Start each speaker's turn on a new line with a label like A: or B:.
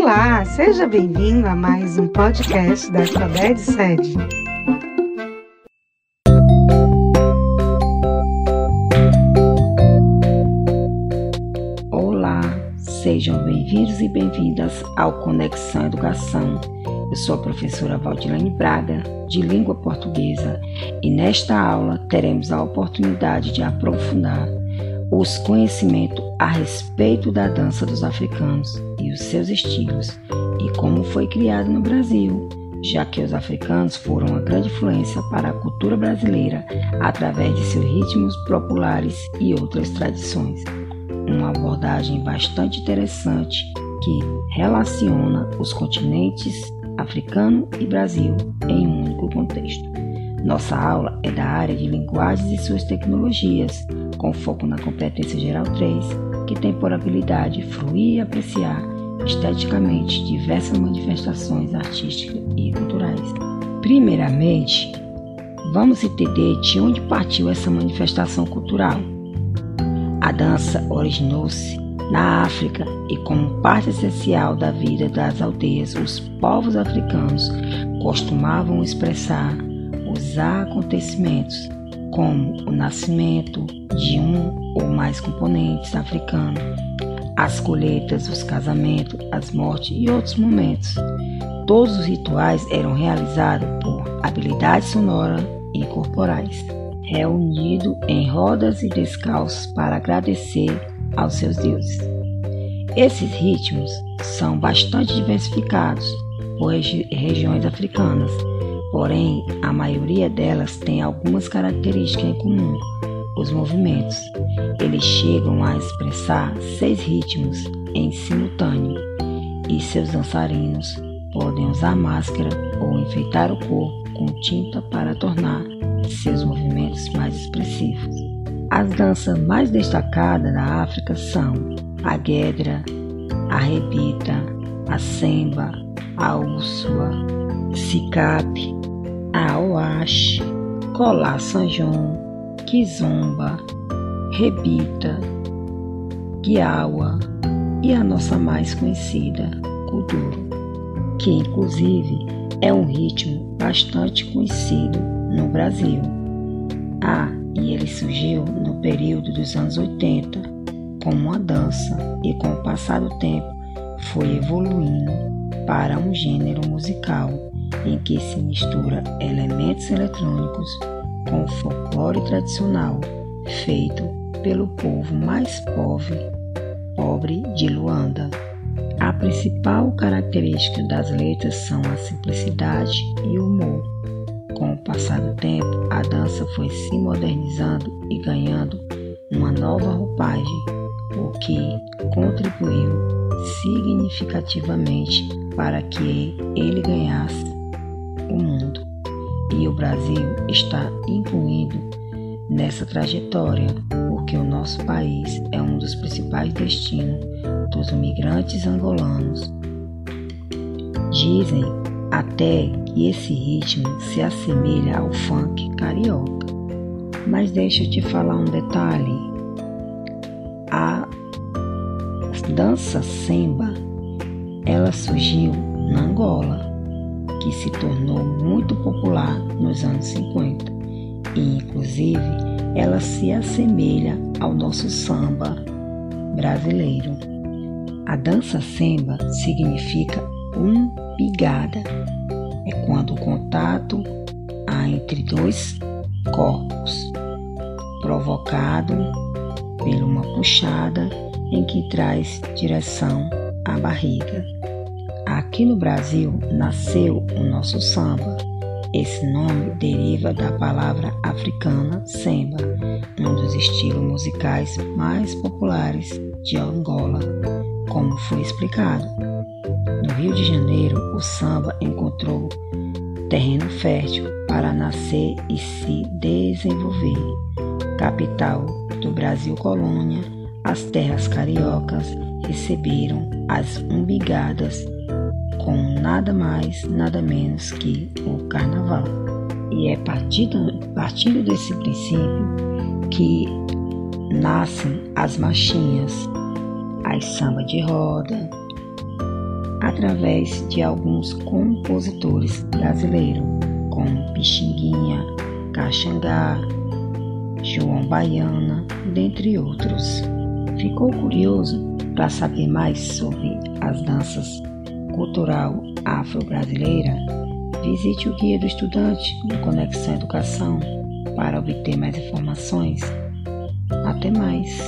A: Olá, seja bem-vindo a mais um podcast da Sabed Sede.
B: Olá, sejam bem-vindos e bem-vindas ao Conexão Educação. Eu sou a professora Valdilane Braga, de língua portuguesa, e nesta aula teremos a oportunidade de aprofundar os conhecimentos a respeito da dança dos africanos e os seus estilos e como foi criado no Brasil, já que os africanos foram uma grande influência para a cultura brasileira através de seus ritmos populares e outras tradições. Uma abordagem bastante interessante que relaciona os continentes africano e Brasil em um único contexto. Nossa aula é da área de linguagens e suas tecnologias, com foco na competência geral 3, que tem por habilidade fruir e apreciar esteticamente diversas manifestações artísticas e culturais. Primeiramente, vamos entender de onde partiu essa manifestação cultural. A dança originou-se na África e como parte essencial da vida das aldeias, os povos africanos costumavam expressar os acontecimentos como o nascimento de um ou mais componentes africanos, as colheitas, os casamentos, as mortes e outros momentos. Todos os rituais eram realizados por habilidades sonoras e corporais, reunidos em rodas e descalços para agradecer aos seus deuses. Esses ritmos são bastante diversificados por regi regiões africanas Porém, a maioria delas tem algumas características em comum. Os movimentos, eles chegam a expressar seis ritmos em simultâneo e seus dançarinos podem usar máscara ou enfeitar o corpo com tinta para tornar seus movimentos mais expressivos. As danças mais destacadas da África são a guedra, a rebita, a semba, a úrsula, sicape, Aoaxe, Colá Sanjon, Kizomba, Rebita, Guiawa e a nossa mais conhecida, Kuduro, que inclusive é um ritmo bastante conhecido no Brasil. Ah, e ele surgiu no período dos anos 80 como uma dança e com o passar do tempo foi evoluindo para um gênero musical em que se mistura elementos eletrônicos com o folclore tradicional feito pelo povo mais pobre, pobre de Luanda. A principal característica das letras são a simplicidade e o humor. Com o passar do tempo, a dança foi se modernizando e ganhando uma nova roupagem, o que contribuiu significativamente para que ele ganhasse o mundo. E o Brasil está incluído nessa trajetória, porque o nosso país é um dos principais destinos dos imigrantes angolanos. Dizem até que esse ritmo se assemelha ao funk carioca. Mas deixa eu te falar um detalhe. A dança semba, ela surgiu na Angola que se tornou muito popular nos anos 50 e, inclusive, ela se assemelha ao nosso samba brasileiro. A dança samba significa umbigada, é quando o contato há entre dois corpos, provocado por uma puxada em que traz direção à barriga. Aqui no Brasil nasceu o nosso samba. Esse nome deriva da palavra africana semba, um dos estilos musicais mais populares de Angola, como foi explicado. No Rio de Janeiro, o samba encontrou terreno fértil para nascer e se desenvolver. Capital do Brasil colônia, as terras cariocas receberam as umbigadas com nada mais, nada menos que o carnaval. E é partindo, partindo desse princípio que nascem as marchinhas, as samba de roda, através de alguns compositores brasileiros, como Pixinguinha, Caxangá, João Baiana, dentre outros. Ficou curioso para saber mais sobre as danças cultural afro-brasileira? Visite o Guia do Estudante no Conexão Educação para obter mais informações. Até mais!